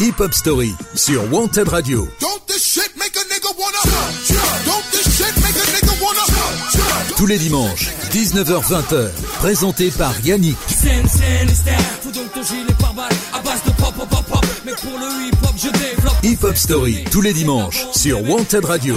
Hip Hop Story sur Wanted Radio. Tous les dimanches, 19h-20h, présenté par Yannick. Hip Hop Story, tous les dimanches, sur Wanted Radio.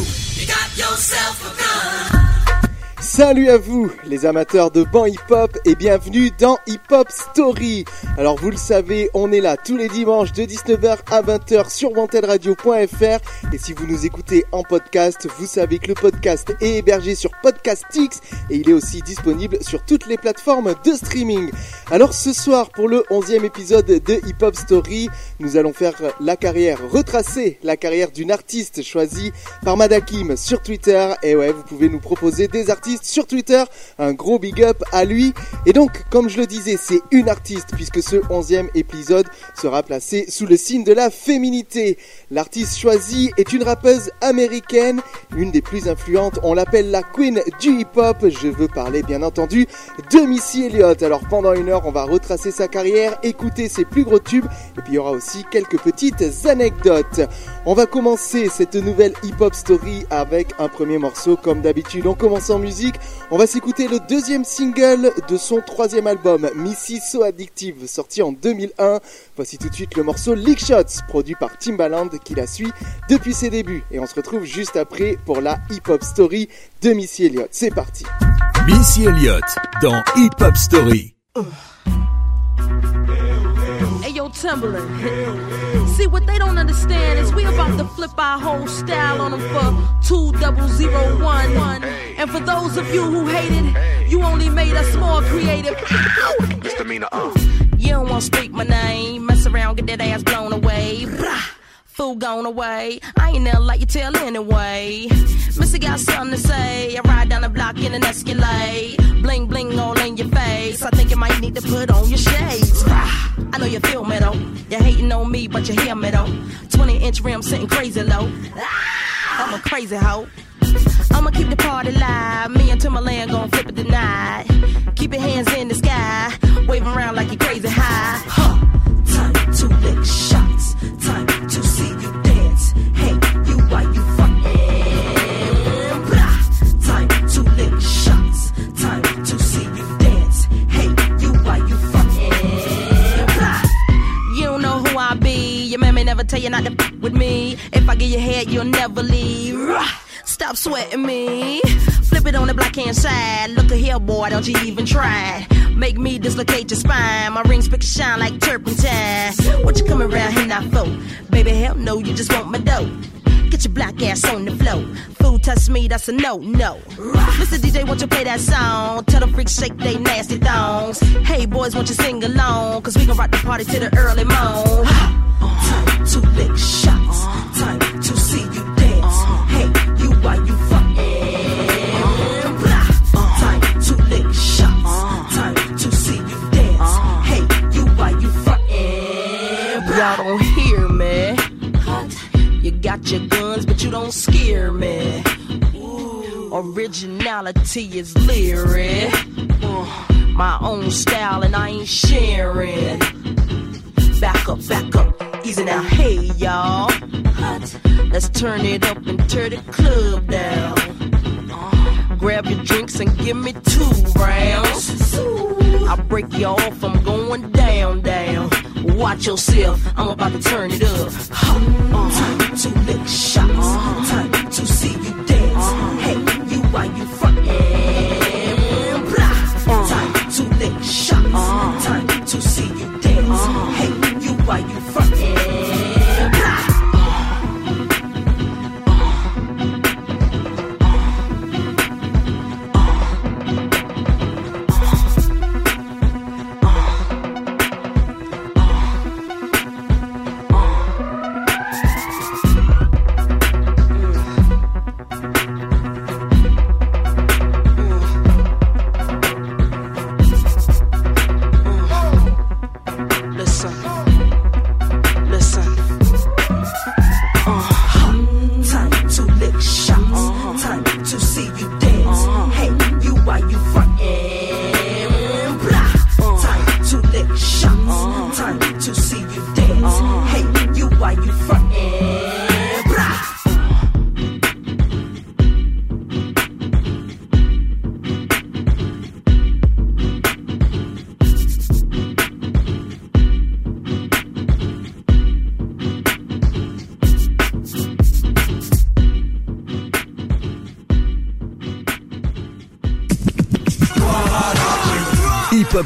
Salut à vous les amateurs de banc hip-hop et bienvenue dans Hip Hop Story. Alors vous le savez, on est là tous les dimanches de 19h à 20h sur wantedradio.fr et si vous nous écoutez en podcast, vous savez que le podcast est hébergé sur Podcastix et il est aussi disponible sur toutes les plateformes de streaming. Alors ce soir pour le 11e épisode de Hip Hop Story, nous allons faire la carrière, retracer la carrière d'une artiste choisie par Madakim sur Twitter et ouais, vous pouvez nous proposer des artistes sur Twitter. Un gros big up à lui. Et donc, comme je le disais, c'est une artiste puisque ce onzième épisode sera placé sous le signe de la féminité. L'artiste choisie est une rappeuse américaine, une des plus influentes. On l'appelle la queen du hip-hop. Je veux parler bien entendu de Missy Elliott. Alors pendant une heure, on va retracer sa carrière, écouter ses plus gros tubes et puis il y aura aussi quelques petites anecdotes. On va commencer cette nouvelle hip-hop story avec un premier morceau comme d'habitude. On commence en musique on va s'écouter le deuxième single de son troisième album, Missy So Addictive, sorti en 2001. Voici tout de suite le morceau Leak Shots, produit par Timbaland, qui la suit depuis ses débuts. Et on se retrouve juste après pour la hip-hop story de Missy Elliott. C'est parti. Missy Elliott dans Hip Hop Story. See, what they don't understand is we about to flip our whole style on them for two double zero one. And for those of you who hated, you only made us more creative. Misdemeanor, uh. You don't wanna speak my name, mess around, get that ass blown away. Blah fool gone away. I ain't never like you tell anyway. Missy got something to say. I ride down the block in an Escalade. Bling bling all in your face. I think you might need to put on your shades. I know you feel me though. You're hating on me, but you hear me though. 20 inch rim sitting crazy low. I'm a crazy hoe. I'ma keep the party live. Me and Timberland gon' flip it tonight. Keep your hands in the sky. Wave around like you crazy high. Huh. Time to lick shots. Time to see you dance. Hey, you why you fucking blah. Time to lick shots. Time to see you dance. Hey, you why you fucking blah. You don't know who I be. Your man may never tell you not to with me. If I get your head, you'll never leave. Stop sweating me. Flip it on the black hand side. Look here, boy, don't you even try. Make me dislocate your spine. My rings pick shine like turpentine. What you coming around here now for? Baby, hell no, you just want my dough. Get your black ass on the floor. Fool touch me, that's a no, no. Mr. DJ, won't you play that song? Tell the freaks shake they nasty thongs. Hey boys, won't you sing along? Cause we gon' rock the party to the early morn. Time to lick shots. Time to see you Y'all don't hear me. You got your guns, but you don't scare me. Originality is lyric. Uh, my own style, and I ain't sharing. Back up, back up, easy now, hey y'all. Let's turn it up and turn the club down. Uh, grab your drinks and give me two rounds. I break you off, I'm going down. Watch yourself, I'm about to turn it up. Uh, time to lick shots, uh-huh. time to see you dance. Uh-huh. Hey, you why you fucking blah? Time to lick shots, time to see you dance. Hey, you why you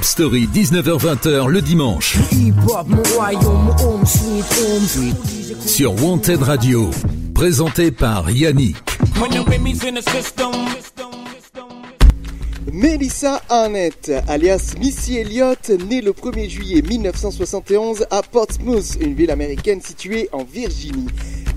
Story 19h20h le dimanche. Sur Wanted Radio, présenté par Yannick. Melissa Arnett, alias Missy Elliott, née le 1er juillet 1971 à Portsmouth, une ville américaine située en Virginie.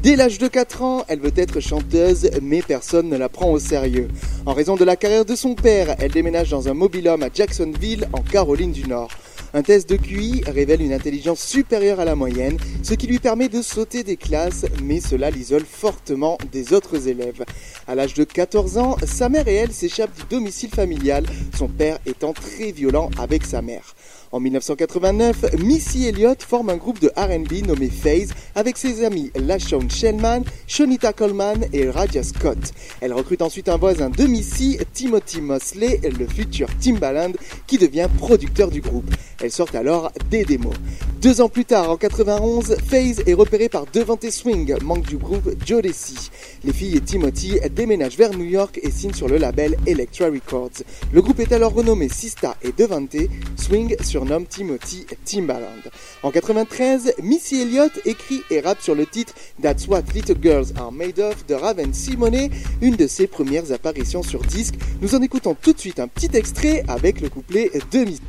Dès l'âge de 4 ans, elle veut être chanteuse, mais personne ne la prend au sérieux. En raison de la carrière de son père, elle déménage dans un mobil-home à Jacksonville, en Caroline du Nord. Un test de QI révèle une intelligence supérieure à la moyenne, ce qui lui permet de sauter des classes, mais cela l'isole fortement des autres élèves. À l'âge de 14 ans, sa mère et elle s'échappent du domicile familial, son père étant très violent avec sa mère. En 1989, Missy Elliott forme un groupe de RB nommé Phase avec ses amis LaShawn Shellman, Shonita Coleman et Raja Scott. Elle recrute ensuite un voisin de Missy, Timothy Mosley, le futur Timbaland, qui devient producteur du groupe. Elle sort alors des démos. Deux ans plus tard, en 91, FaZe est repéré par Devante Swing, manque du groupe Jodeci. Les filles et Timothy déménagent vers New York et signent sur le label Electra Records. Le groupe est alors renommé Sista et Devante. Swing surnomme Timothy Timbaland. En 93, Missy Elliott écrit et rappe sur le titre That's What Little Girls Are Made Of de Raven Simone, une de ses premières apparitions sur disque. Nous en écoutons tout de suite un petit extrait avec le couplet de Missy.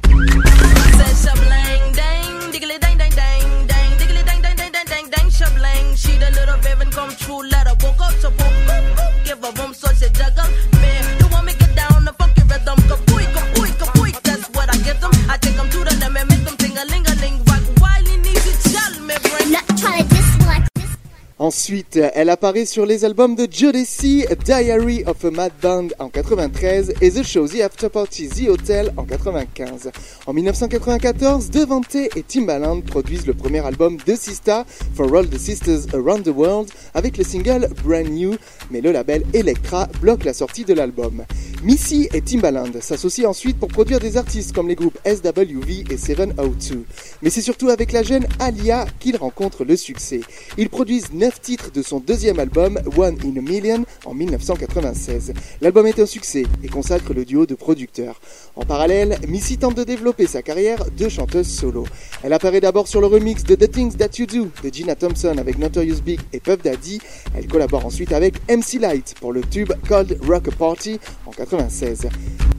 Ensuite, elle apparaît sur les albums de Jodeci, Diary of a Mad Band en 93 et The Show The After Party The Hotel en 95. En 1994, Devante et Timbaland produisent le premier album de Sista, For All the Sisters Around the World, avec le single Brand New, mais le label Elektra bloque la sortie de l'album. Missy et Timbaland s'associent ensuite pour produire des artistes comme les groupes SWV et 702. Mais c'est surtout avec la jeune Alia qu'ils rencontrent le succès. Ils produisent 9 titres de son deuxième album One in a Million en 1996. L'album est un succès et consacre le duo de producteurs. En parallèle, Missy tente de développer sa carrière de chanteuse solo. Elle apparaît d'abord sur le remix de The Things That You Do de Gina Thompson avec Notorious Big et Puff Daddy. Elle collabore ensuite avec MC Light pour le tube Called Rock Party en 1996.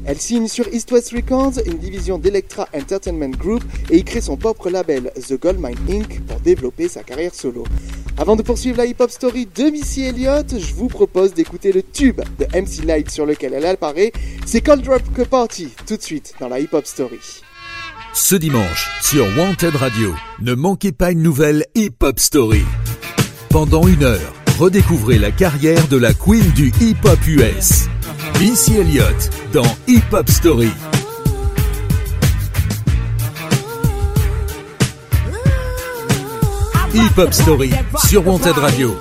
Elle signe sur East West Records, une division d'Electra Entertainment Group, et y crée son propre label, The Goldmine Inc., pour développer sa carrière solo. Avant de poursuivre la hip-hop story de Missy Elliott, je vous propose d'écouter le tube de MC Light sur lequel elle apparaît. C'est Cold Rock Party, tout de suite dans la hip-hop story. Ce dimanche, sur Wanted Radio, ne manquez pas une nouvelle hip-hop story. Pendant une heure, redécouvrez la carrière de la queen du hip-hop US. Missy Elliott dans Hip Hop Story. Hip Hop Story sur Wanted Radio.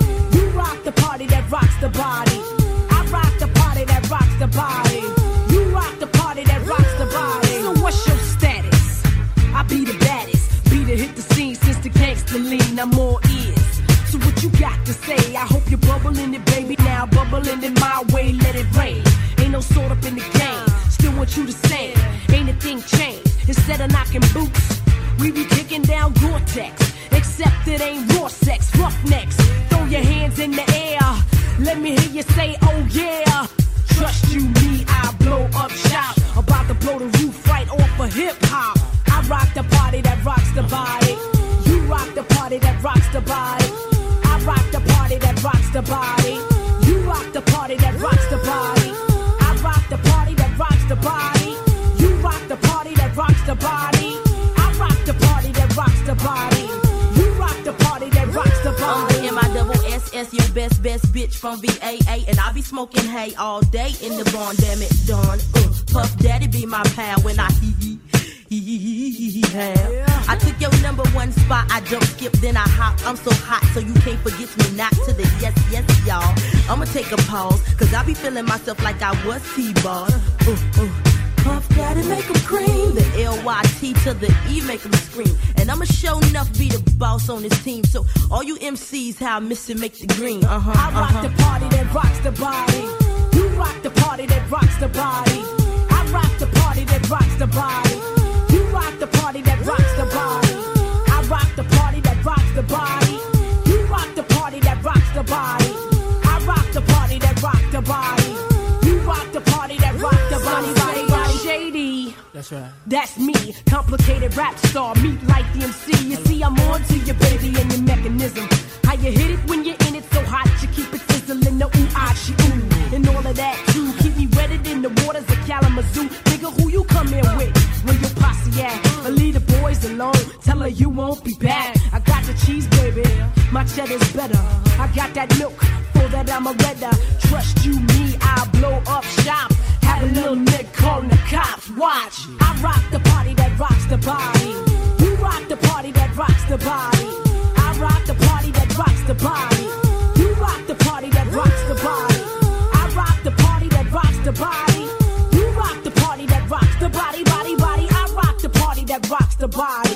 I'm more ears. So what you got to say? I hope you're bubbling it, baby. Now bubbling my way, let it rain. Sort up in the game. Still want you to say, ain't a thing changed. Instead of knocking boots, we be kicking down Gore-Tex. Except it ain't raw sex, roughnecks. Throw your hands in the air. Let me hear you say, oh yeah. Trust you, me, I blow up shop. About to blow the roof right off of hip hop. I rock the party that rocks the body. Body. You rock the party that rocks the body. I rock the party that rocks the body. You rock the party that rocks the body. I'm the M-I-double-S-S, your best, best bitch from VAA. And I be smoking hay all day in the barn, damn it, dawn. Uh, Puff Daddy be my pal when I hee hee have. I took your number one spot, I jump, skip, then I hop. I'm so hot, so you can't forget me not to the yes, yes, y'all. I'ma take a pause, cause I be feeling myself like I was T-ball. Uh, uh. Puff Daddy make them cream. The L-Y-T to the E make them scream. And I'ma show enough be the boss on this team. So all you MCs, how I miss it, make the green. Uh-huh, I rock uh-huh. the party that rocks the body. You rock the party that rocks the body. I rock the party that rocks the body. Rock the party that rocks the body. I rock the party that rocks the body. You rock the party that rocks the body. I rock the party that rocks the body. You rock the party that rocks the body. Body, body, shady. That's right. That's me, complicated rap star, meet like the MC. You see, I'm on to your baby and your mechanism. How you hit it when you're in it so hot, you keep it sizzling, the ooh, ah, she ooh. And all of that too, in the waters of Kalamazoo. Nigga, who you come in with? Where your posse at? But leave the boys alone, tell her you won't be back. I got the cheese, baby, my cheddar's better. I got that milk, for that I'm a redder. Trust you, me, I'll blow up shop. Have a little nick calling the cops. Watch, I rock the party that rocks the body. You rock the party that rocks the body. Body.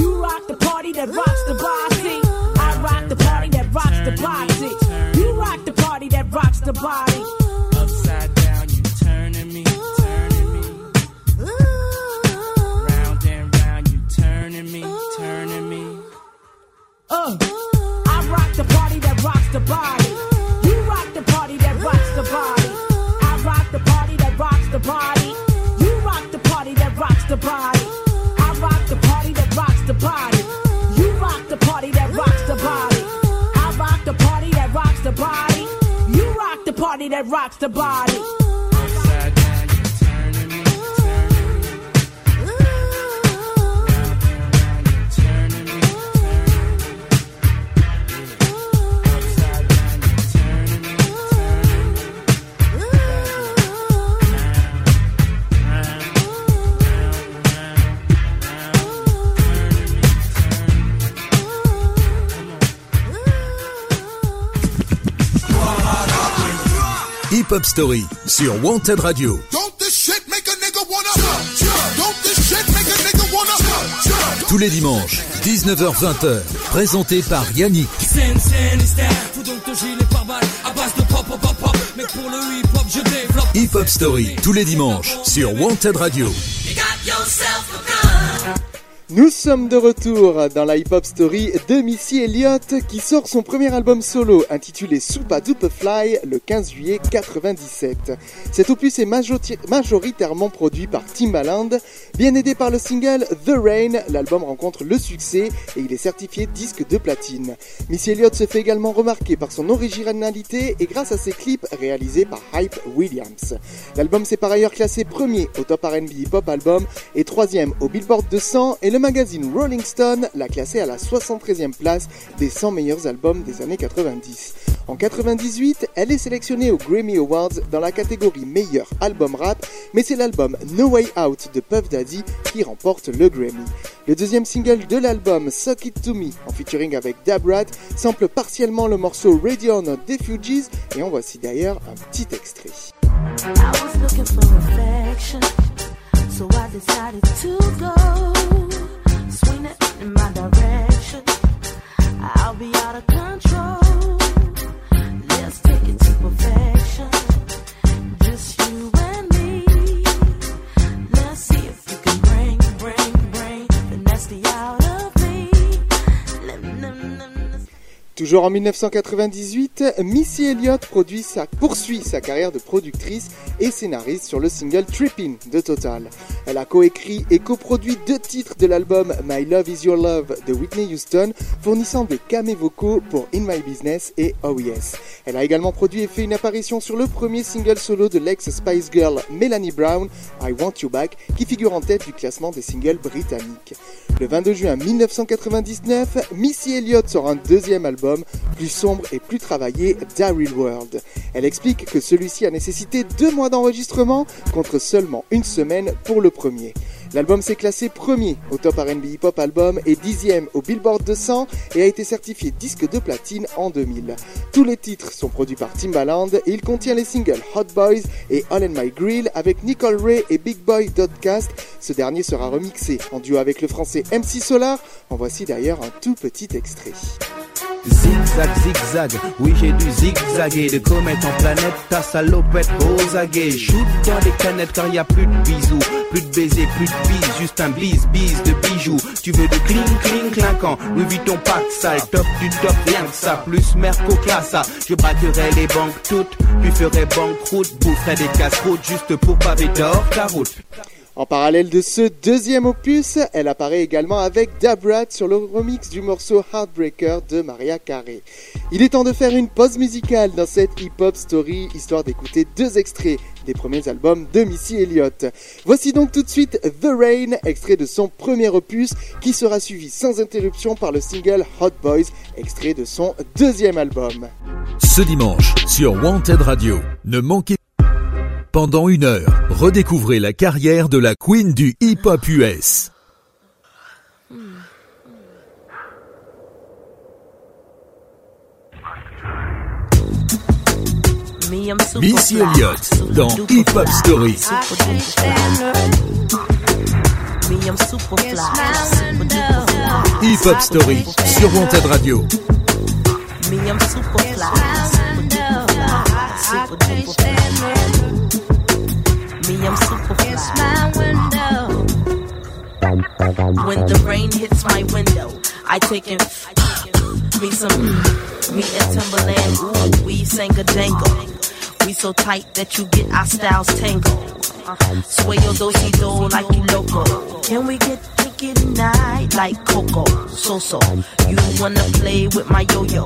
You rock the party that rocks the body. I rock the party that rocks the body. You rock the party that rocks the body. body that rocks the body. Shit make a nigga wanna Tous les dimanches, 19h-20h, présenté par Yannick. Scène, scène, style. Faut donc ton gilet par balle à base de pop, pop, pop, pop. Mais pour le hip hop, je développe. Hip Hop Story, tous les dimanches, sur Wanted Radio. Nous sommes de retour dans la hip-hop story de Missy Elliott qui sort son premier album solo intitulé Super Duper Fly le 15 juillet 97. Cet opus est majoritairement produit par Timbaland. Bien aidé par le single The Rain, l'album rencontre le succès et il est certifié disque de platine. Missy Elliott se fait également remarquer par son originalité et grâce à ses clips réalisés par Hype Williams. L'album s'est par ailleurs classé premier au top R&B hip-hop album et troisième au Billboard 200 et le magazine Rolling Stone l'a classé à la 73e place des 100 meilleurs albums des années 90. En 98, elle est sélectionnée aux Grammy Awards dans la catégorie meilleur album rap, mais c'est l'album No Way Out de Puff Daddy qui remporte le Grammy. Le deuxième single de l'album Suck It To Me, en featuring avec Dabrat, sample partiellement le morceau Radio Not des Fugees, et en voici d'ailleurs un petit extrait. In my direction. I'll be out of control. Toujours en 1998, Missy Elliott produit sa, poursuit sa carrière de productrice et scénariste sur le single Trippin' de Total. Elle a coécrit et coproduit deux titres de l'album My Love Is Your Love de Whitney Houston, fournissant des camés vocaux pour In My Business et Oh Yes. Elle a également produit et fait une apparition sur le premier single solo de l'ex Spice Girl Melanie Brown, I Want You Back, qui figure en tête du classement des singles britanniques. Le 22 juin 1999, Missy Elliott sort un deuxième album, plus sombre et plus travaillé, Daryl World. Elle explique que celui-ci a nécessité deux mois d'enregistrement contre seulement une semaine pour le premier. L'album s'est classé premier au top R&B Hip Hop Album et dixième au Billboard 200 et a été certifié disque de platine en 2000. Tous les titres sont produits par Timbaland et il contient les singles Hot Boys et All in My Grill avec Nicole Ray et Big Boy Dotcast. Ce dernier sera remixé en duo avec le français MC Solar. En voici d'ailleurs un tout petit extrait. Zigzag, zigzag, oui j'ai dû zigzaguer De comète en planète, ta salopette aux aguets Shoot dans des canettes car y a plus de bisous. Plus de baisers, plus de bises, juste un bise, bise de bijoux. Tu veux de cling, cling, clinquant. Louis Vuitton pack sale, top du top, rien que ça. Plus merco classa, je batterai les banques toutes. Puis ferai banqueroute, boufferai des casse-routes Juste pour paver d'or ta route En parallèle de ce deuxième opus, elle apparaît également avec Dabrat sur le remix du morceau Heartbreaker de Maria Carey. Il est temps de faire une pause musicale dans cette hip-hop story, histoire d'écouter deux extraits des premiers albums de Missy Elliott. Voici donc tout de suite The Rain, extrait de son premier opus, qui sera suivi sans interruption par le single Hot Boys, extrait de son deuxième album. Ce dimanche sur Wanted Radio, ne manquez pendant une heure, redécouvrez la carrière de la queen du hip-hop US. Missy Elliott dans Hip Hop fly. Hip Hop Story sur Wanted Radio. I'm super fly. When the rain hits my window, I take in me some me and Timberland. Ooh, we sang a jangle. We so tight that you get our styles tangled. Uh, sway your dosey do like you loco. Can we get kinky tonight like Coco? So so. You wanna play with my yo yo?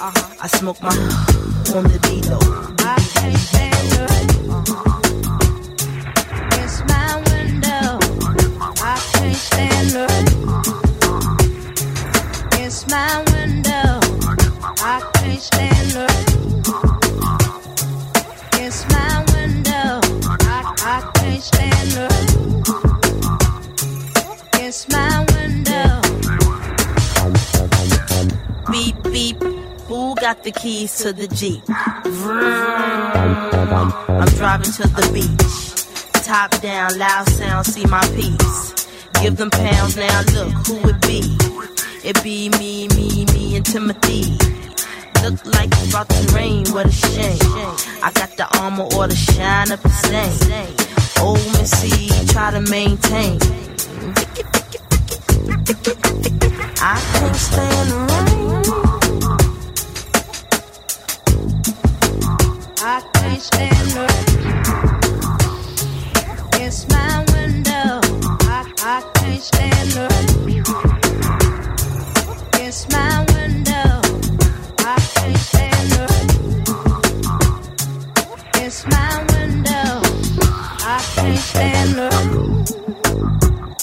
Uh, I smoke my on the D-Lo. I can't the keys to the Jeep? Vroom. I'm driving to the beach. Top down, loud sound, see my piece. Give them pounds now, look who it be. It be me, me, me, and Timothy. Look like it's about to rain, what a shame. I got the armor or the shine up the stain. Old Missy, try to maintain. I can't stand the rain. I can't stand the the It's my window. I can't stand the It's my window. I can't stand the rain against my window. I can't stand up.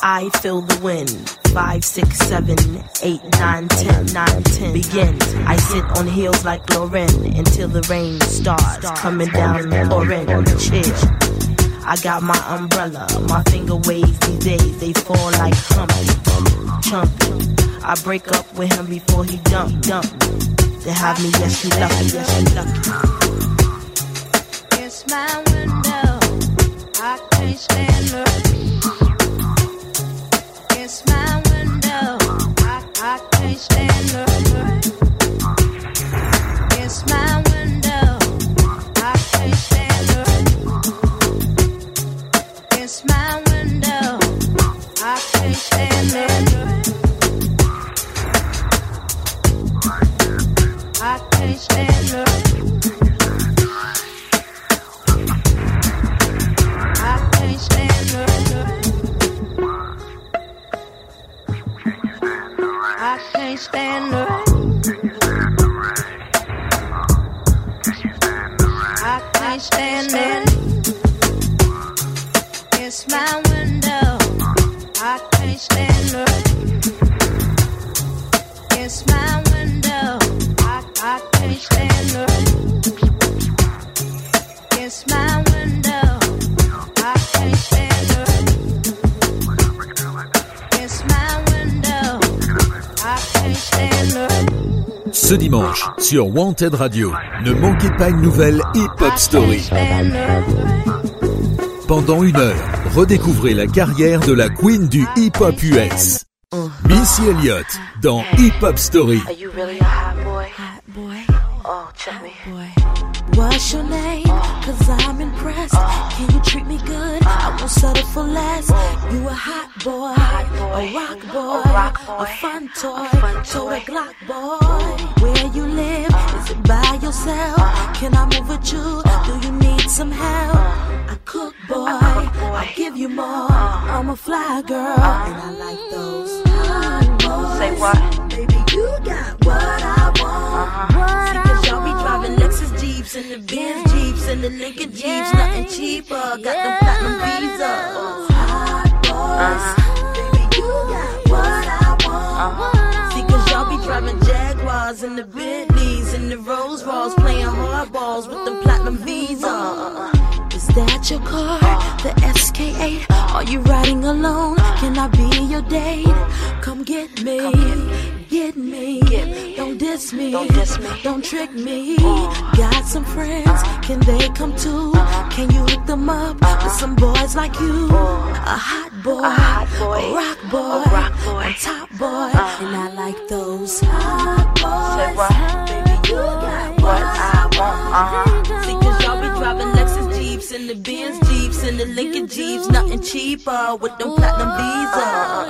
I feel the wind. Five, six, seven, eight, nine, ten, nine, ten. Begin. I sit on heels like Lauren until the rain starts coming down, the chair. I got my umbrella, my finger waves these days, they fall like Humpty, Chumpy. I break up with him before he dump, dump. To have me, yes, you lucky, yes, you lucky. It's my window, I can't stand her. It's my window. I, I can't stand her. Sur Wanted Radio, ne manquez pas une nouvelle Hip Hop Story. Pendant une heure, redécouvrez la carrière de la queen du hip hop US. Missy Elliott dans Hip Hop Story. Are you really a hot boy? Hot boy, Oh, check me. boy. What's your name? Cause I'm for less. You a hot boy, a rock boy, a fun toy, total Glock boy. Where you live? Is it by yourself? Can I move with you? Do you need some help? I cook boy, I give you more. I'm a fly girl, and I like those hot boys. Say what? Baby, you got what I Jeeps and the Benz Jeeps and the Lincoln Jeeps, nothing cheaper. Got them platinum visas. Hot uh-huh. boys. Baby, you got what I want. Uh-huh. See, cause y'all be driving Jaguars and the Bentleys and the Rolls Royce, playing hardballs with them platinum visas. Is uh-huh. That your car? The SK8? Are you riding alone? Can I be your date? Come get me. Get me. Don't diss me. Don't diss me. Don't trick me. Uh. Got some friends. Can they come too? Can you hook them up with some boys like you? Uh. A hot boy. A hot boy. Rock boy. A rock boy. A top boy. Uh. And I like those hot boys. Baby, you got what I want. Uh-huh. And the Benz Jeeps and the Lincoln Jeeps, nothing cheaper with them platinum visas.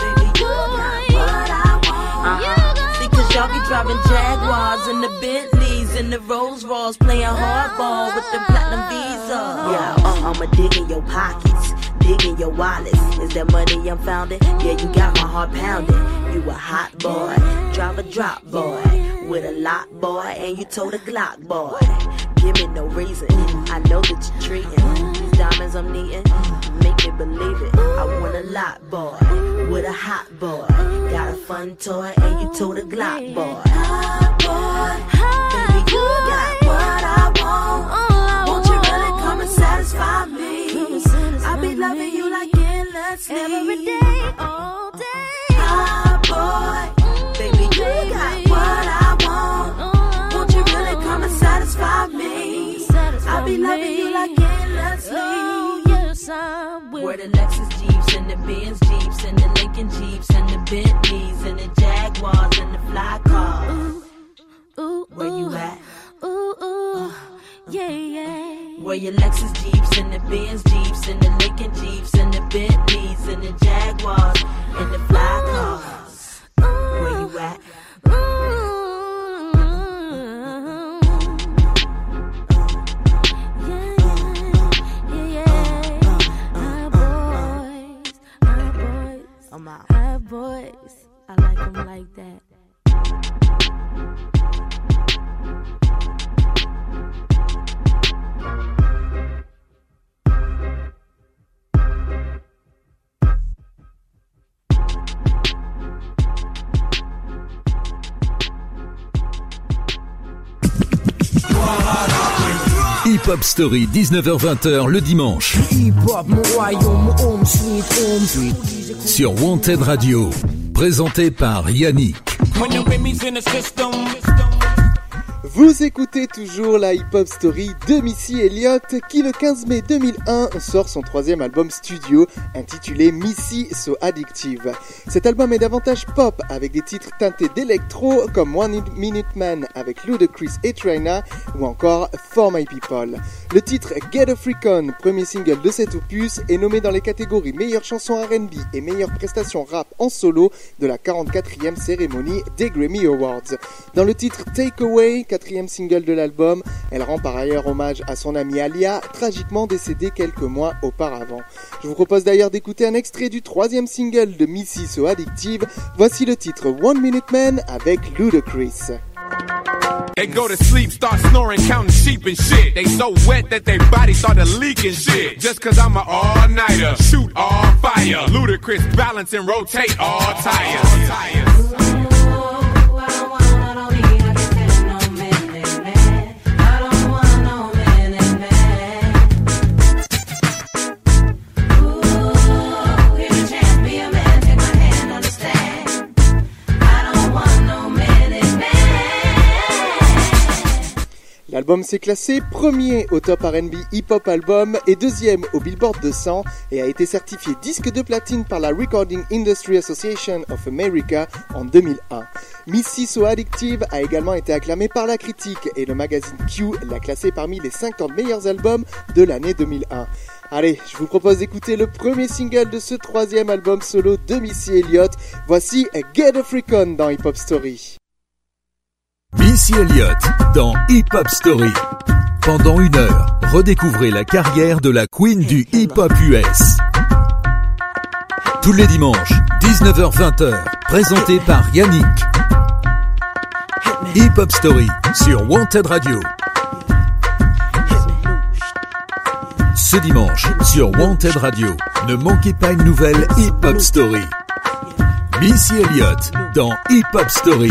Baby, you got what I want. See, cause y'all be driving Jaguars and the Bentleys and the Rolls Royce, playing hardball with them platinum visas. Yeah, uh, I'ma dig in your pockets. Dig in your wallets. Is that money I'm founding? Yeah, you got my heart pounding. You a hot boy, drive a drop boy, with a lot boy, and you told a Glock boy. Give me no reason. I know that you're treating these diamonds I'm needing. Make me believe it. I want a lot boy, with a hot boy. Got a fun toy, and you told a Glock boy. Hot boy, baby, you got what I want. Won't you really come and satisfy me? I be loving you like endlessly. Every day, all day. The Lexus Jeeps and the Benz Jeeps and the Lincoln Jeeps and the Bentleys and the Jaguars and the fly cars. Ooh, ooh, where you at? Ooh, ooh, yeah, yeah. Where your Lexus Jeeps and the Benz Jeeps and the Lincoln Jeeps and the Bentleys and the Jaguars and the fly cars. Where you at? I'm out. High boys, I like them like that. Hip Hop Story, 19h-20h le dimanche. Sur Wanted Radio. Présenté par Yannick. Vous écoutez toujours la hip-hop story de Missy Elliott qui le 15 mai 2001 sort son troisième album studio intitulé Missy So Addictive. Cet album est davantage pop avec des titres teintés d'électro comme One Minute Man avec Ludacris et Trina ou encore For My People. Le titre Get a Freak On, premier single de cet opus, est nommé dans les catégories meilleure chanson R&B et meilleure prestation rap en solo de la 44e cérémonie des Grammy Awards. Dans le titre Take Away, quatrième single de l'album, elle rend par ailleurs hommage à son amie Alia, tragiquement décédée quelques mois auparavant. Je vous propose d'ailleurs d'écouter un extrait du troisième single de Missy So Addictive. Voici le titre One Minute Man avec Ludacris. They go to sleep, start snoring, counting sheep and shit. They so wet that their body started leaking shit. Just cause I'm an all-nighter, shoot all fire. Ludicrous, balance and rotate all tires. L'album s'est classé premier au top RB Hip Hop Album et deuxième au Billboard 200 et a été certifié disque de platine par la Recording Industry Association of America en 2001. Missy So Addictive a également été acclamée par la critique et le magazine Q l'a classé parmi les 50 meilleurs albums de l'année 2001. Allez, je vous propose d'écouter le premier single de ce troisième album solo de Missy Elliott. Voici Get a Freak On dans Hip Hop Story. Missy Elliott dans Hip Hop Story. Pendant une heure, redécouvrez la carrière de la queen du hip hop US. Tous les dimanches, 19h-20h, présenté par Yannick. Hip Hop Story sur Wanted Radio. Ce dimanche, sur Wanted Radio, ne manquez pas une nouvelle Hip Hop Story. Missy Elliott dans Hip Hop Story.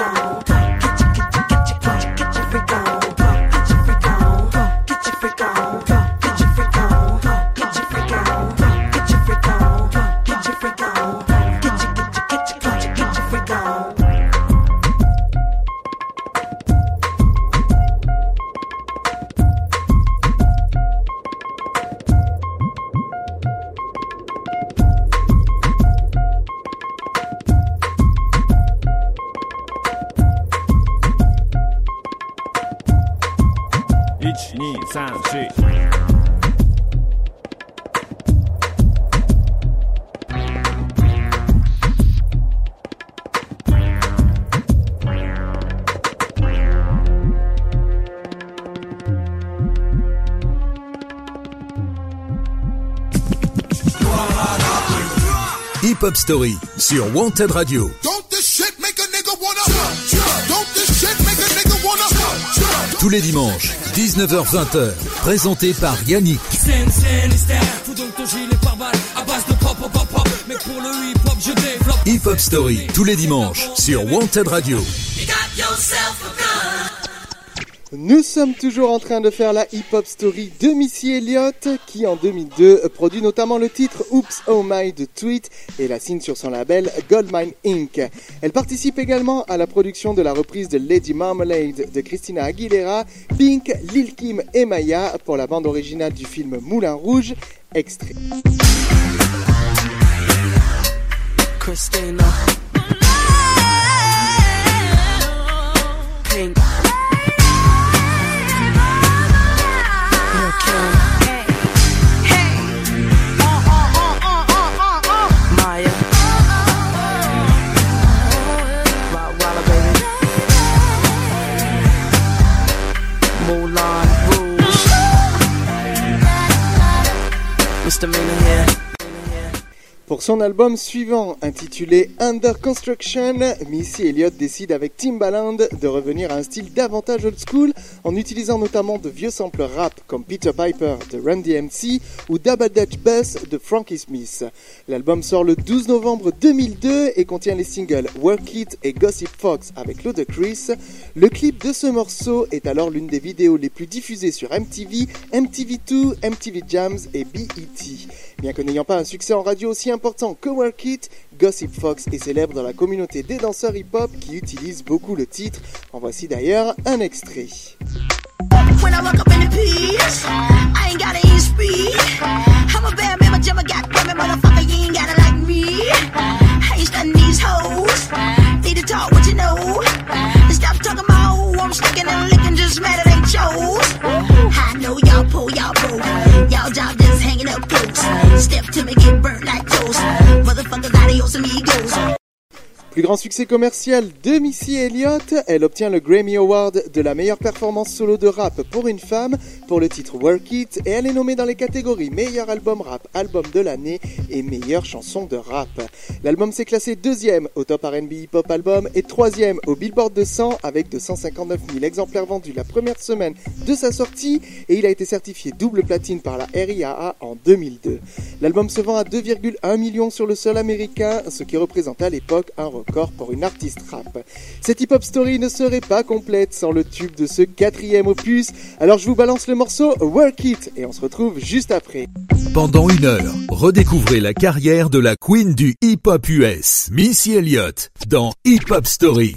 down. hip-hop story sur Wanted Radio. Tous les dimanches, 19h-20h, présenté par Yannick. Hip-hop story tous les dimanches sur Wanted Radio. Nous sommes toujours en train de faire la hip-hop story de Missy Elliott, qui en 2002 produit notamment le titre Oops Oh My de Tweet et la signe sur son label Goldmine Inc. Elle participe également à la production de la reprise de Lady Marmalade de Christina Aguilera, Pink, Lil Kim et Maya pour la bande originale du film Moulin Rouge, extrait. Pour son album suivant, intitulé Under Construction, Missy Elliott décide avec Timbaland de revenir à un style davantage old school en utilisant notamment de vieux samples rap comme Peter Piper de Run DMC ou Double Dutch Bass de Frankie Smith. L'album sort le 12 novembre 2002 et contient les singles Work It et Gossip Fox avec Ludacris. Le clip de ce morceau est alors l'une des vidéos les plus diffusées sur MTV, MTV2, MTV Jams et BET. Bien que n'ayant pas un succès en radio aussi important que Work It, Gossip Fox est célèbre dans la communauté des danseurs hip-hop qui utilisent beaucoup le titre. En voici d'ailleurs un extrait. I'm sticking and licking, just mad it ain't chose. I know y'all pull, y'all pull. Y'all job just hanging up close. Step to me, get burnt like toast. Motherfuckers, adios amigos. Plus grand succès commercial de Missy Elliott, elle obtient le Grammy Award de la meilleure performance solo de rap pour une femme pour le titre Work It et elle est nommée dans les catégories meilleur album rap, album de l'année et meilleure chanson de rap. L'album s'est classé deuxième au top R&B hip hop album et troisième au Billboard 200 avec 259 000 exemplaires vendus la première semaine de sa sortie et il a été certifié double platine par la RIAA en 2002. L'album se vend à 2,1 millions sur le sol américain, ce qui représente à l'époque un record pour une artiste rap. Cette hip-hop story ne serait pas complète sans le tube de ce quatrième opus, alors je vous balance le morceau Work It et on se retrouve juste après. Pendant une heure, redécouvrez la carrière de la queen du hip-hop US, Missy Elliott, dans Hip Hop Story.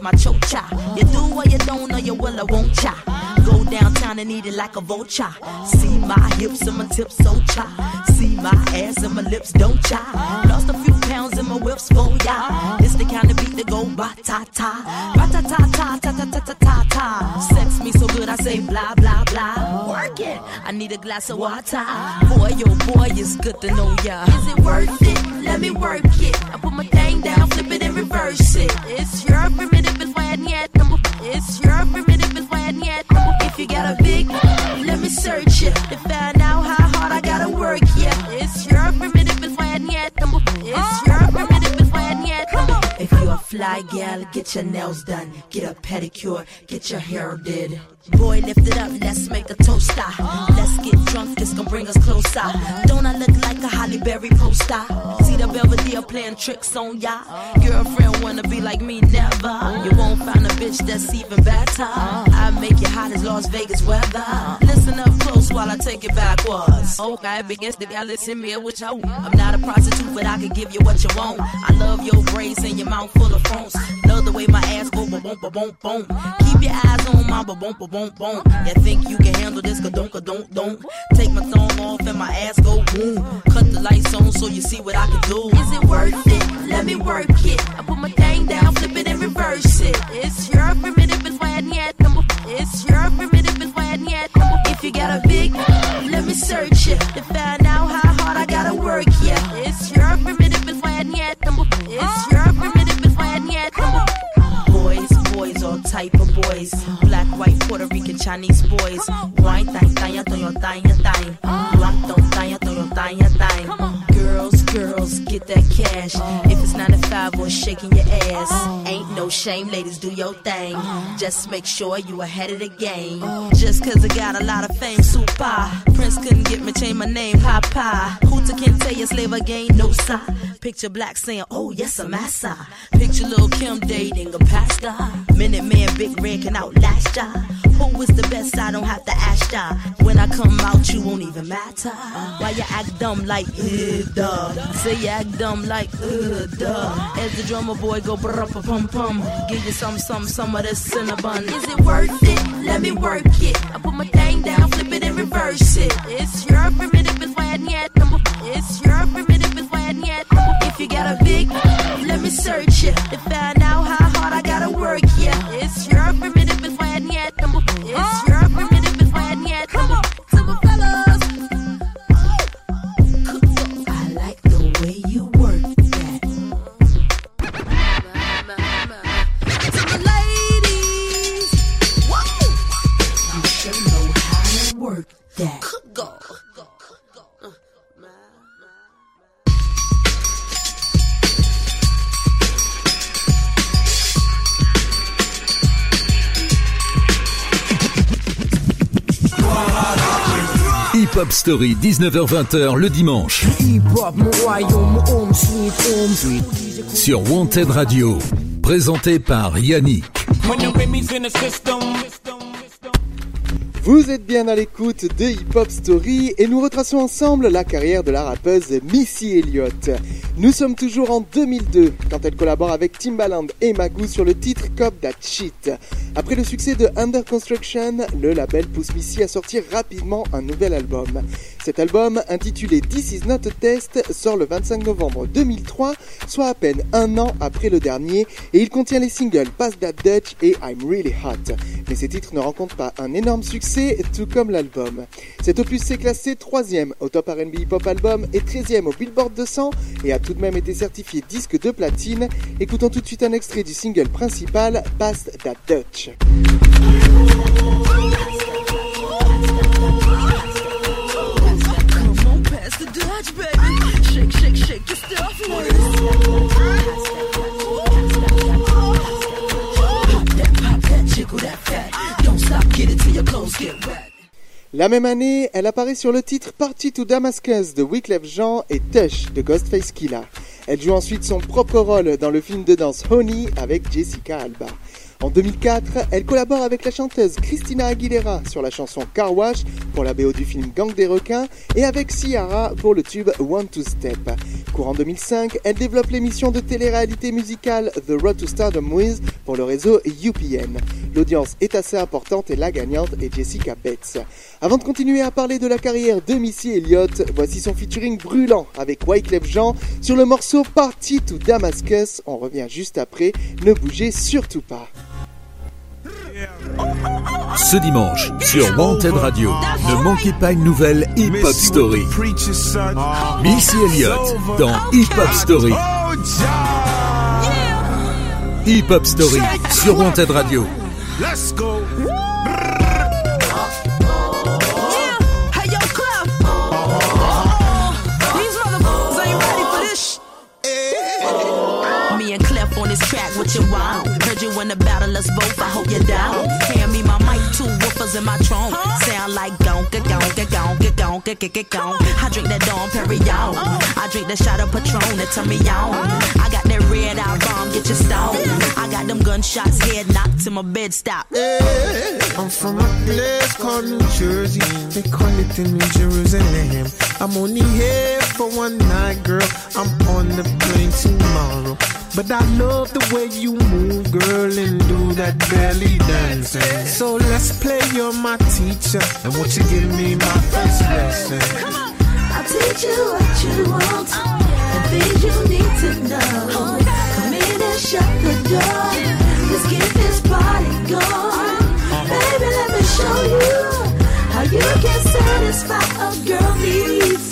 Shave my chocha. You do or you don't, or you will, I won't cha. Go downtown and eat it like a vulture. See my hips and my tips so cha. See my ass and my lips don't cha. Lost a few pounds in my whips for ya. It's the kind of beat that go ba ta ta. Ba ta ta ta ta ta ta ta ta ta. Sex me so good I say blah blah blah. Work it. I need a glass of water. Boy, yo boy, it's good to know ya. Is it worth it? Let me work it. I put my thing down, flip it and reverse it. It's your search it to find out how hard I gotta work. Yeah, It's your primitive is why yet. It's your primitive is why yet. If you're a fly gal, get your nails done, get a pedicure, get your hair did. Boy, lift it up, let's make a toaster. Let's get drunk, this gon' bring us closer. Don't I look like a Holly Berry poster? See the Belvedere playing tricks on ya. Girlfriend wanna be like me, never. You won't find a bitch that's even better. I make you hot as Las Vegas weather. Listen up close while I take it backwards. Okay, begins to y'all listen me what you I'm not a prostitute, but I can give you what you want. I love your braids and your mouth full of phones. Love the way my ass go boom boom boom boom. Keep your eyes on my boom boom boom boom. You think you can handle this? Ka don't don't don't. Take my thumb off and my ass go boom. Cut the lights on so you see what I can do. Is it worth it? Let me work it. I put my thing down, flip it and reverse it. It's your primitive is why yet number. It's your primitive is why yet number. If you got a big, let me search it to find out how hard I gotta work. Yeah, It's your primitive is why yet number. It's type of boys. Black, white, Puerto Rican, Chinese boys. Wine, thang, thang, thang, thang, thang, thang. Black, don't, thang, thang, thang, thang. Girls, get that cash. If it's 9 to 5 or shaking your ass, ain't no shame, ladies, do your thing. Just make sure you ahead of the game. Just cause I got a lot of fame, super. Prince couldn't get me, change my name, Papa. Hooter can't tell you slave again, no sir. Picture black saying, oh yes, I'm massa. Picture little Kim dating a pastor. Minute man, big red can outlast ya. Who is the best? I don't have to ask ya. When I come out, you won't even matter. Why you act dumb like, uh, duh. Say you act dumb like, uh, duh. As the drummer boy go brr pum pum. Give you some, some, some of this cinnamon. Is it worth it? Let me work it. I put my thing down, flip it and reverse it. It's your primitive is why yet. It's your primitive is why yet. If you got a big, let me search it to find Hop Story 19h20h le dimanche sur Wanted Radio, présenté par Yannick. Vous êtes bien à l'écoute de Hip Hop Story et nous retraçons ensemble la carrière de la rappeuse Missy Elliott. Nous sommes toujours en 2002 quand elle collabore avec Timbaland et Magoo sur le titre Cop That Shit. Après le succès de Under Construction, le label pousse Missy à sortir rapidement un nouvel album. Cet album, intitulé This Is Not a Test, sort le 25 novembre 2003, soit à peine un an après le dernier, et il contient les singles Pass That Dutch et I'm Really Hot. Mais ces titres ne rencontrent pas un énorme succès, tout comme l'album. Cet opus s'est classé 3ème au Top R&B Hip Hop Album et 13ème au Billboard 200 et a tout de même été certifié disque de platine. Écoutons tout de suite un extrait du single principal Pass That Dutch. La même année, elle apparaît sur le titre Party to Damascus de Wyclef Jean et Tush de Ghostface Killah. Elle joue ensuite son propre rôle dans le film de danse Honey avec Jessica Alba. En 2004, elle collabore avec la chanteuse Christina Aguilera sur la chanson Car Wash pour la BO du film Gang des requins et avec Ciara pour le tube One Two Step. Courant 2005, elle développe l'émission de télé-réalité musicale The Road to Stardom With pour le réseau UPN. L'audience est assez importante et la gagnante est Jessica Betts. Avant de continuer à parler de la carrière de Missy Elliott, voici son featuring brûlant avec Wyclef Jean sur le morceau Party to Damascus. On revient juste après, ne bougez surtout pas. Ce dimanche sur Wanted Radio, ne manquez pas une nouvelle Hip Hop Story. Missy Elliott dans Hip Hop Story. Hip Hop Story sur Wanted Radio. Let's go. This track, what you want? Heard you in the battle, let's both, I hope you're down. Hand me my mic, two woofers in my trunk. Sound like gonka, gonka, gonka, gonka, gonka, gonka. I drink that Dom Perignon. I drink that shot of Patron that turn me on. I got that red eye bomb, get you stoned. I got them gunshots, head knocked to my bed stop. I'm from a place called New Jersey. They call it the New Jerusalem. I'm only here for one night, girl. I'm on the plane tomorrow. But I love the way you move, girl, and do that belly dancing. So let's play, you're my teacher. And won't you give me my first lesson? Come on. I'll teach you what you want and things you need to know. Come in and shut the door. Let's get this party going. Baby, let me show you how you can satisfy a girl needs.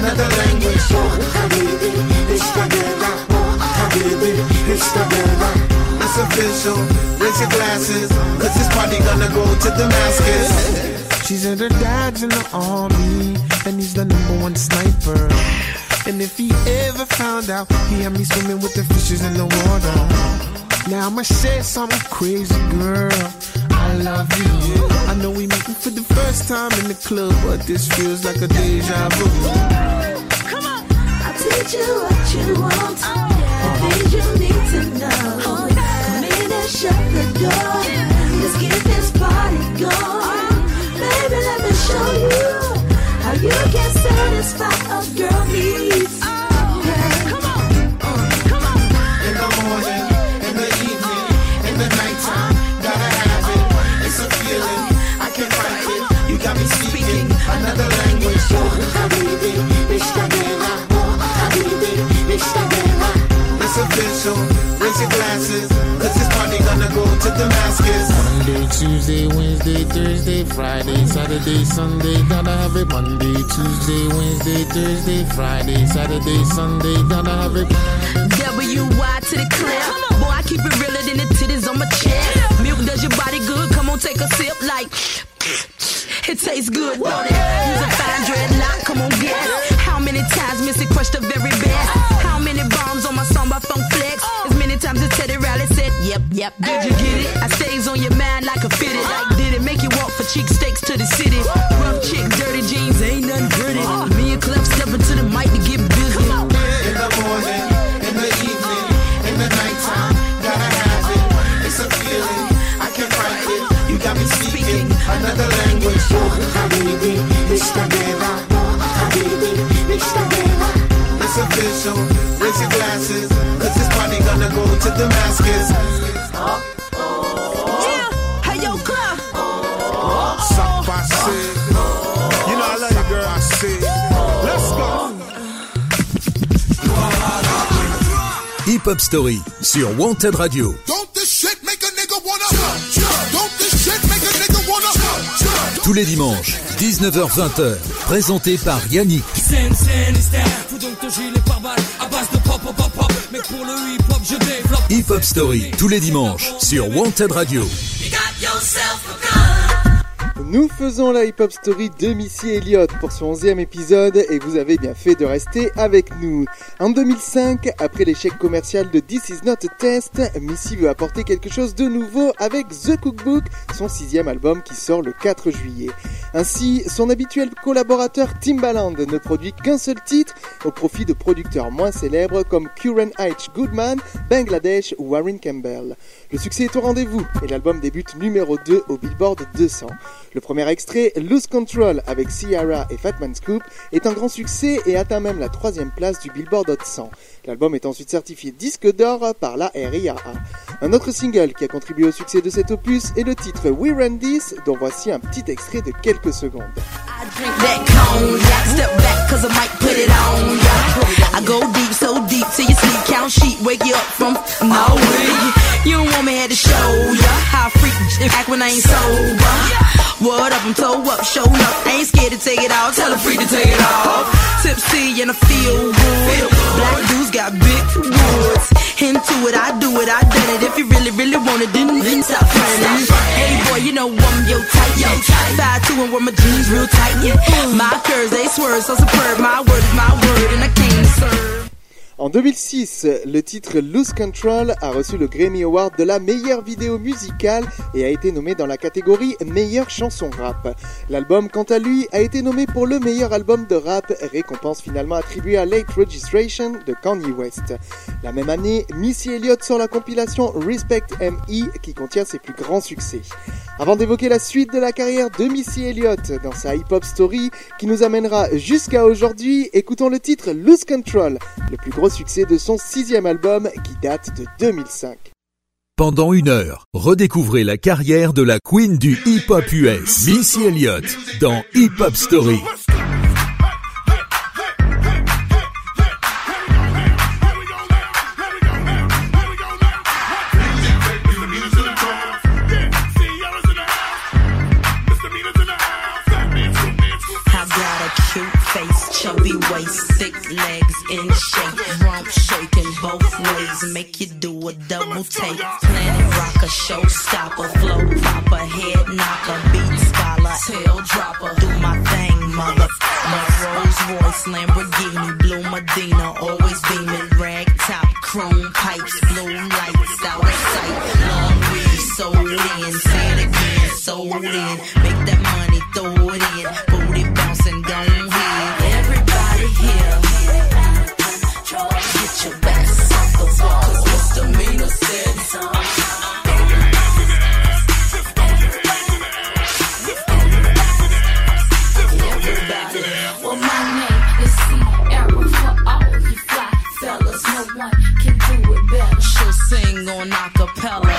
Another language. Habibi, it's the guerra. Oh, Habibi, it's the guerra. raise your glasses, cause this party gonna go to Damascus. She said her dad's in the army, and he's the number one sniper. And if he ever found out, he had me swimming with the fishes in the water. Now I'ma say something crazy, girl. I love you. I know we met for the first time in the club, but this feels like a deja vu. Come on, I'll teach you what you want. The things you need to know. Come in and shut the door. Let's get this party going. Baby, let me show you how you can satisfy a girl needs. Your glasses, cause this party gonna go to Damascus. Monday, Tuesday, Wednesday, Thursday, Friday, Saturday, Sunday, gotta have it. Monday, Tuesday, Wednesday, Thursday, Friday, Saturday, Sunday, gotta have it. Yep, yep, did you get it? I stays on your mind like a fitted. Uh. Like, did it make you walk for cheek steaks to the city? Rough chick, dirty jeans, ain't nothing pretty. Uh. Me and Clef stepping to the mic to get busy. In the morning, in the evening, in the nighttime, gotta have it. It's a feeling, I can't fight it. You got me speaking another language. Habibi, Mr. Bella. Oh, Habibi, Mr. Bella. It's official, raise your glasses, cause this party gonna go to Damascus. Shit make a nigga wanna Tous les dimanches, 19h-20h, présenté par Yannick. Hip-hop, Story, tous les dimanches, sur Wanted Radio. Nous faisons la hip-hop story de Missy Elliott pour son 11e épisode et vous avez bien fait de rester avec nous. En 2005, après l'échec commercial de This Is Not a Test, Missy veut apporter quelque chose de nouveau avec The Cookbook, son sixième album qui sort le 4 juillet. Ainsi, son habituel collaborateur Timbaland ne produit qu'un seul titre au profit de producteurs moins célèbres comme Curran H. Goodman, Bangladesh ou Warren Campbell. Le succès est au rendez-vous et l'album débute numéro 2 au Billboard 200. Le premier extrait, Lose Control avec Ciara et Fatman Scoop, est un grand succès et atteint même la troisième place du Billboard Hot 100. L'album est ensuite certifié disque d'or par la RIAA. Un autre single qui a contribué au succès de cet opus est le titre We Run This, dont voici un petit extrait de quelques secondes. You don't want me here to show ya how I freak shit act when I ain't sober. What up, I'm toe up, show up. I ain't scared to take it out, tell her free to take it off. Tipsy and I feel good. Black dudes got big woods. Into it, I do it, I done it. If you really, really want it, then, stop running. Hey boy, you know I'm yo tight, yo. Five two and wear my jeans real tight. Yeah. My curves they swerve so superb. My word is my word, and I came to serve. En 2006, le titre Lose Control a reçu le Grammy Award de la meilleure vidéo musicale et a été nommé dans la catégorie meilleure chanson rap. L'album, quant à lui, a été nommé pour le meilleur album de rap, récompense finalement attribuée à Late Registration de Kanye West. La même année, Missy Elliott sort la compilation Respect ME qui contient ses plus grands succès. Avant d'évoquer la suite de la carrière de Missy Elliott dans sa hip-hop story qui nous amènera jusqu'à aujourd'hui, écoutons le titre Lose Control, le plus gros succès de son sixième album qui date de 2005. Pendant une heure, redécouvrez la carrière de la queen du hip-hop US, Missy Elliott, dans Hip Hop Story. Chubby waist, thick legs in shape, rump shaking both ways, make you do a double take. Planet rocker, showstopper, flow popper, head knocker, beat scholar, tail dropper. Do my thing, mother. My Rolls Royce, Lamborghini, Blue Medina, always beaming, rag top, chrome pipes, blue lights, out of sight. Long weed, sold in, say it again, sold in. Make that money, throw it in, on acapella.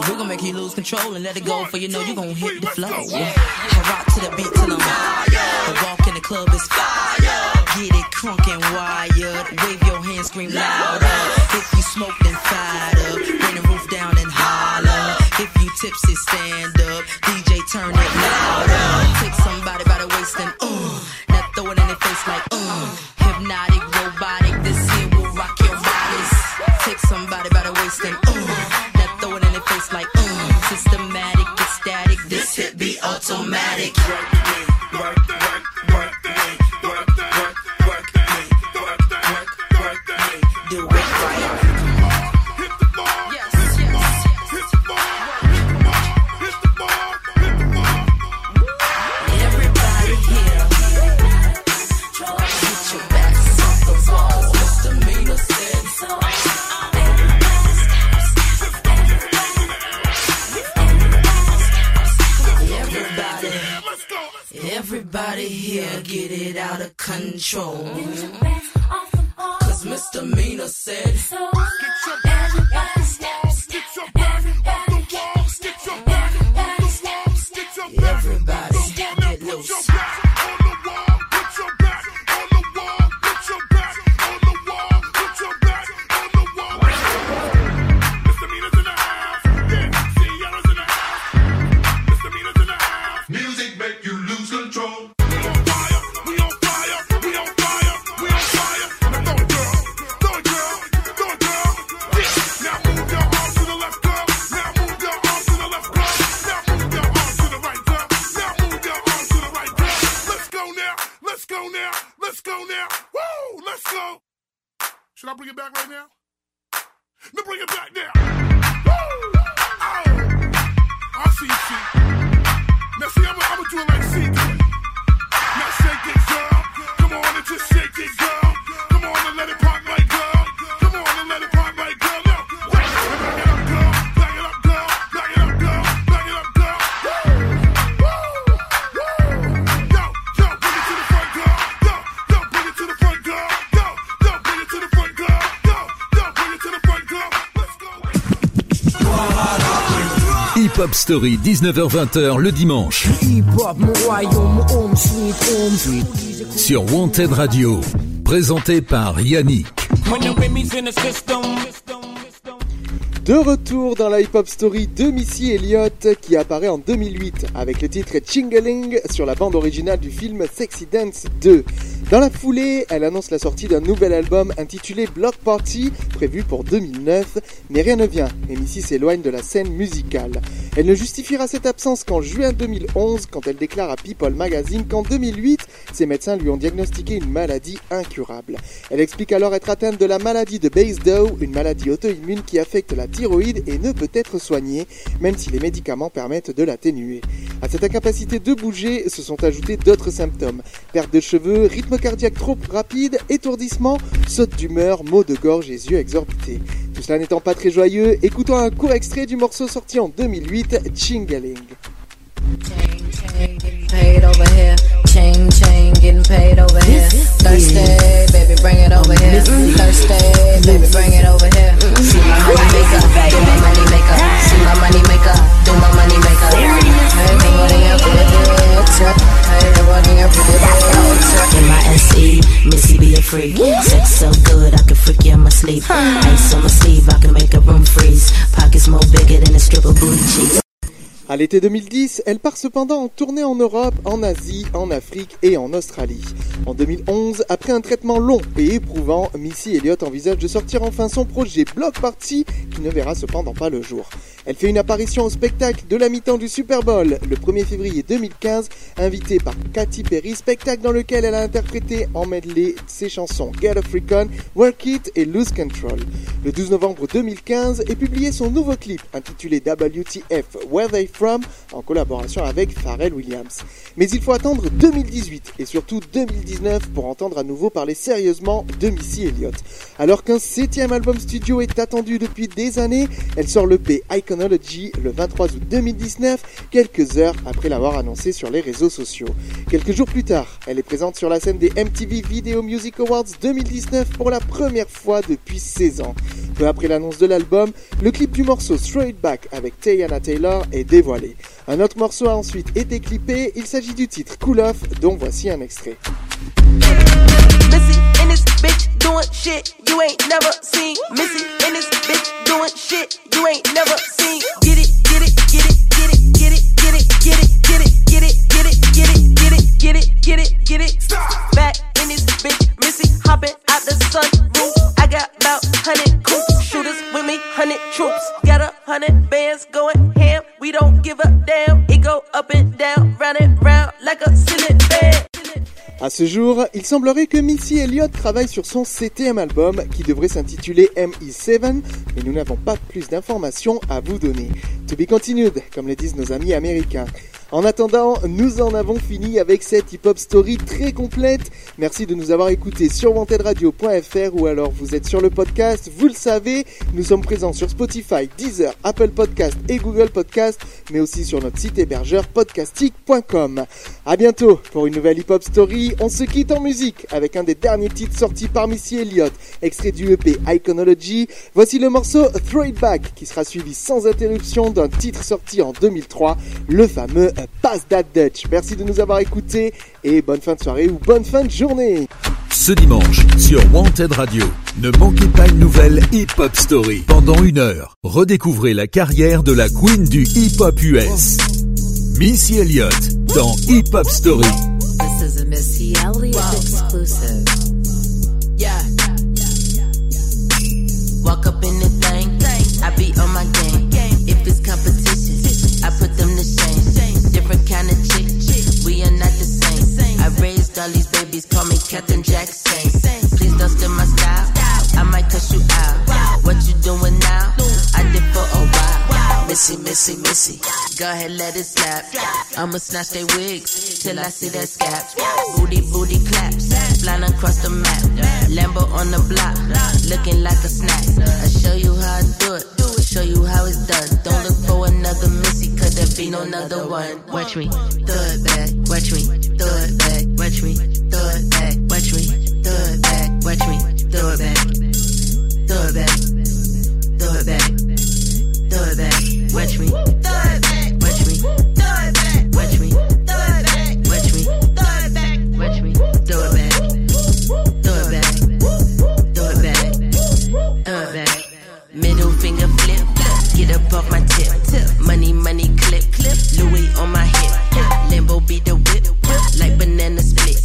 We're gonna make you lose control and let it go for you know you gonna hit the flow. I rock to the beat till I'm wired. The walk in the club is fire. Get it crunk and wired. Wave your hands, scream louder. If you smoke, then fired up. Bring the roof down and holler. If you tipsy, stand up. DJ, turn it louder. Take somebody by the waist and uh. Now throw it in their face like uh. Hypnotic, robotic. This here will rock your bodies. Take somebody by the waist and uh. Now throw it in their face like uh. Systematic, ecstatic. This hit be automatic. Everybody here, get it out of control. Cause misdemeanor said so. Everybody Hip Hop Story, 19h-20h le dimanche. Sur Wanted Radio. Présenté par Yannick. De retour dans la Hip Hop Story de Missy Elliott qui apparaît en 2008 avec le titre Chingaling sur la bande originale du film Sexy Dance 2. Dans la foulée, elle annonce la sortie d'un nouvel album intitulé Block Party prévu pour 2009, mais rien ne vient et Missy s'éloigne de la scène musicale. Elle ne justifiera cette absence qu'en juin 2011 quand elle déclare à People Magazine qu'en 2008, ses médecins lui ont diagnostiqué une maladie incurable. Elle explique alors être atteinte de la maladie de Basedow, une maladie auto-immune qui affecte la thyroïde et ne peut être soignée, même si les médicaments permettent de l'atténuer. À cette incapacité de bouger se sont ajoutés d'autres symptômes. Perte de cheveux, rythme cardiaque trop rapide, étourdissement, saute d'humeur, maux de gorge et yeux exorbités. Tout cela n'étant pas très joyeux, écoutons un court extrait du morceau sorti en 2008, Chingaling. A. À l'été 2010, elle part cependant en tournée en Europe, en Asie, en Afrique et en Australie. En 2011, après un traitement long et éprouvant, Missy Elliott envisage de sortir enfin son projet Block Party qui ne verra cependant pas le jour. Elle fait une apparition au spectacle de la mi-temps du Super Bowl le 1er février 2015, invitée par Katy Perry, spectacle dans lequel elle a interprété en medley ses chansons Get African, Work It et Lose Control. Le 12 novembre 2015 est publié son nouveau clip intitulé WTF Where They From en collaboration avec Pharrell Williams. Mais il faut attendre 2018 et surtout 2019 pour entendre à nouveau parler sérieusement de Missy Elliott. Alors qu'un septième album studio est attendu depuis des années, elle sort le P Le 23 août 2019, quelques heures après l'avoir annoncé sur les réseaux sociaux. Quelques jours plus tard, elle est présente sur la scène des MTV Video Music Awards 2019 pour la première fois depuis 16 ans. Peu après l'annonce de l'album, le clip du morceau Straight Back avec Tayana Taylor est dévoilé. Un autre morceau a ensuite été clippé, il s'agit du titre Cool Off dont voici un extrait. This bitch doing shit you ain't never seen. Missy in this bitch doing shit you ain't never seen. Get it, get it, get it, get it, get it, get it, get it, get it, get it, get it, get it, get it, get it, get it, get it. Back in this bitch, Missy hopping out the sunroof. I got about hundred coops, shooters with me, hundred troops. Got a hundred bands going ham. We don't give a damn. It go up and down, round and round like a ceiling fan. À ce jour, il semblerait que Missy Elliott travaille sur son septième album qui devrait s'intituler ME7, mais nous n'avons pas plus d'informations à vous donner. To be continued, comme le disent nos amis américains. En attendant, nous en avons fini avec cette hip-hop story très complète. Merci de nous avoir écoutés sur wantedradio.fr ou alors vous êtes sur le podcast. Vous le savez, nous sommes présents sur Spotify, Deezer, Apple Podcast et Google Podcast, mais aussi sur notre site hébergeur podcastic.com. À bientôt pour une nouvelle hip-hop story. On se quitte en musique avec un des derniers titres sortis par Missy Elliott, extrait du EP Iconology. Voici le morceau Throw It Back qui sera suivi sans interruption d'un titre sorti en 2003, le fameux Pass That Dutch. Merci de nous avoir écoutés et bonne fin de soirée ou bonne fin de journée. Ce dimanche, sur Wanted Radio, ne manquez pas une nouvelle Hip Hop Story. Pendant une heure, redécouvrez la carrière de la queen du hip hop US. Missy Elliott dans Hip Hop Story. This is a Missy Elliott exclusive. Go ahead, let it slap. I'ma snatch they wigs till I see that scap. Booty, booty claps. Flying across the map. Lambo on the block, looking like a snack. I show you how I do it. Show you how it's done. Don't look for another Missy, cause there be no another one. Watch me, throw it back. Watch me, throw it back. Watch me, throw it back. Watch me, throw it back. Watch me, throw it back. Throw it back. Throw it back. Throw it back. Watch me. Throw it back. On my hip. Limbo be the whip. Like banana split.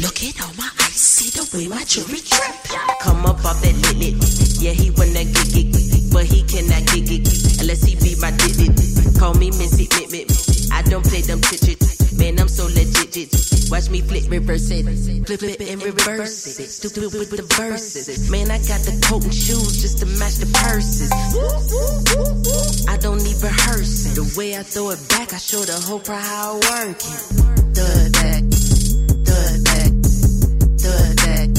Look at all my eyes. See the way my jewelry drip. Come up off that lit lit. Yeah, he wanna get it, but he cannot get it unless he be my digit. Call me Missy Mit. I don't play them chit Man, I'm so legit. Watch me flip, reverse it. Flip flip it and reverse it. Stupid with the verses. Man, I got the coat and shoes just to match the purses. I don't need rehearsing. The way I throw it back, I show the whole crowd how I work it. It back. It back. It back.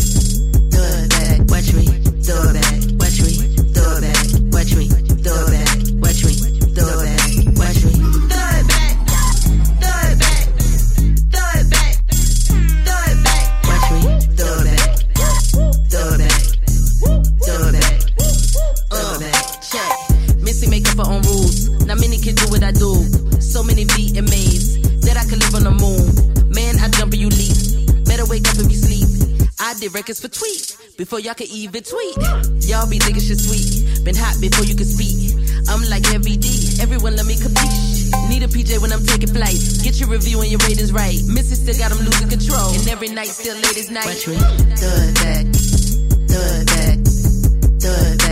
Throw back. Watch me. It back. Before y'all could even tweet. Y'all be thinking shit sweet. Been hot before you could speak. I'm like heavy D. Everyone let me capiche. Need a PJ when I'm taking flight. Get your review and your ratings right. Missy still got them losing control. And every night still late as night. Watch me. It back. Do it back.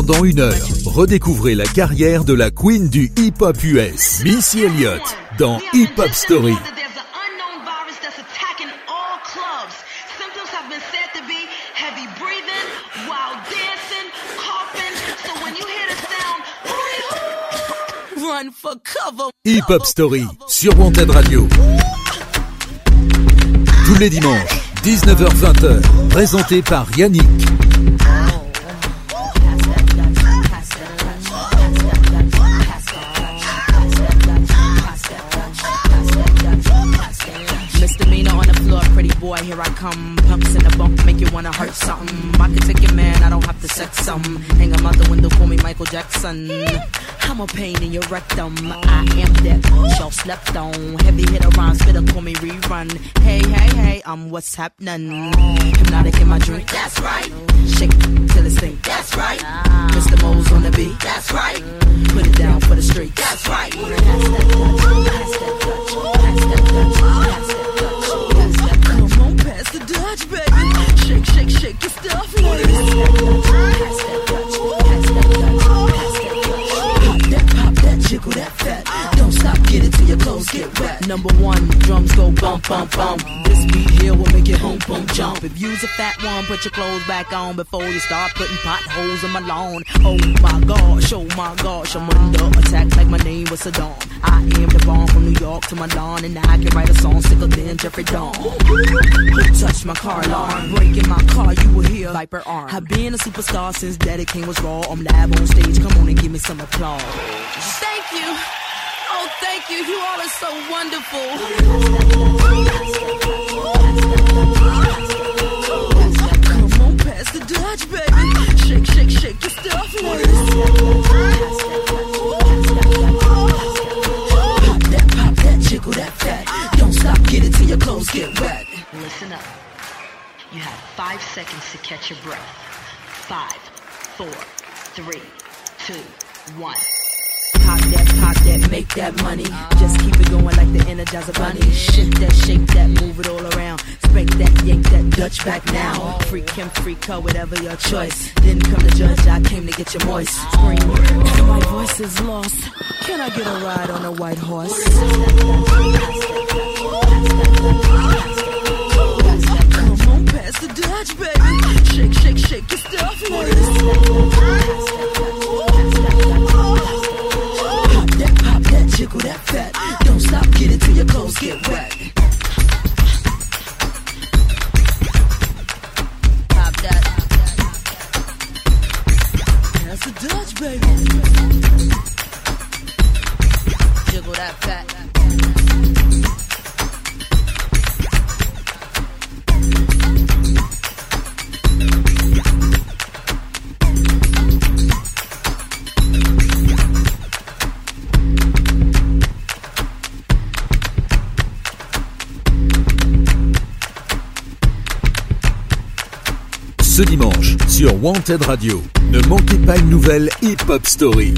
Pendant une heure, redécouvrez la carrière de la queen du hip-hop US, Missy Elliott, dans Hip Hop Story. Hip Hop Story sur Wanted Radio. Tous les dimanches, 19h-20h, présenté par Yannick. Here I come. Pumps in the bump, make you wanna hurt something. I can take your man, I don't have to sex some. Hang him out the window, call me Michael Jackson. I'm a pain in your rectum. I am that y'all slept on. Heavy hitter rhyme, spitter, call me rerun. Hey, hey, hey, I'm what's happening. Hypnotic in my drink, that's right. Shake till it stink, that's right. Mr. Mo's on the beat, that's right. Put it down for the street, that's right. Come Pop that, jiggle that fat. Don't stop, get it your clothes get wet. Number one, drums go bump, bump, bump. This beat here will make it boom, boom, jump. If you's a fat one, put your clothes back on before you start putting potholes in my lawn. Oh my gosh, oh my gosh, I'm under attack like my name was Saddam. I am the bomb from New York to Milan, and I can write a song sicker than Jeffrey Dawn. Who touched my car alarm? Breaking my car, you will hear Viper arm. I've been a superstar since Daddy King was raw. I'm live on stage, come on and give me some applause. You. You all are so wonderful. Come on, pass the Dutch, baby. Shake, shake, shake your stuff. Pop that, pop that, jiggle that fat. Don't stop, get it till your clothes get wet. Listen up. You have five seconds to catch your breath. Five, four, three, two, one. Pop that, pop that, make that money. Just keep it going like the Energizer Bunny. Shake that, shake that, move it all around. Spank that, yank that, Dutch back now. Freak him, freak her, whatever your choice. Didn't come to judge, I came to get you moist. Scream, my voice is lost. Can I get a ride on a white horse? Come on, pass the Dutch, baby. Shake, shake, shake your stuff, Wanted Radio, ne manquez pas une nouvelle Hip Hop Story.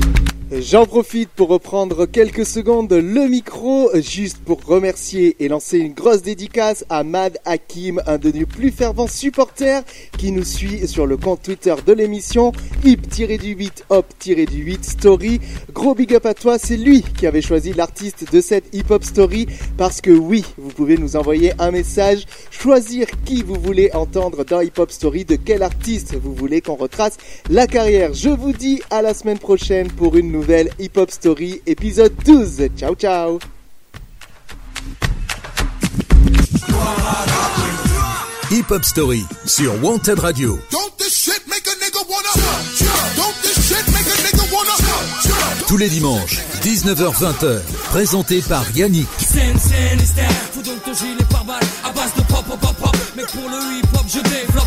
J'en profite pour reprendre quelques secondes le micro, juste pour remercier et lancer une grosse dédicace à Mad Hakim, un de nos plus fervents supporters qui nous suit sur le compte Twitter de l'émission, hip-du-8, hop-du-8 story. Gros big up à toi, c'est lui qui avait choisi l'artiste de cette hip-hop story parce que oui, vous pouvez nous envoyer un message, choisir qui vous voulez entendre dans hip-hop story, de quel artiste vous voulez qu'on retrace la carrière. Je vous dis à la semaine prochaine pour une nouvelle hip-hop story épisode 12. Ciao ciao Hip Hop Story sur Wanted Radio. Don't this shit make a nigga wanna Don't this shit make a nigga wanna Tous les dimanches, 19h-20h, présenté par Yannick.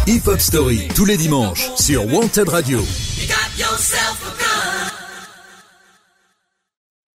Hip Hop Story, tous les dimanches sur Wanted Radio. You got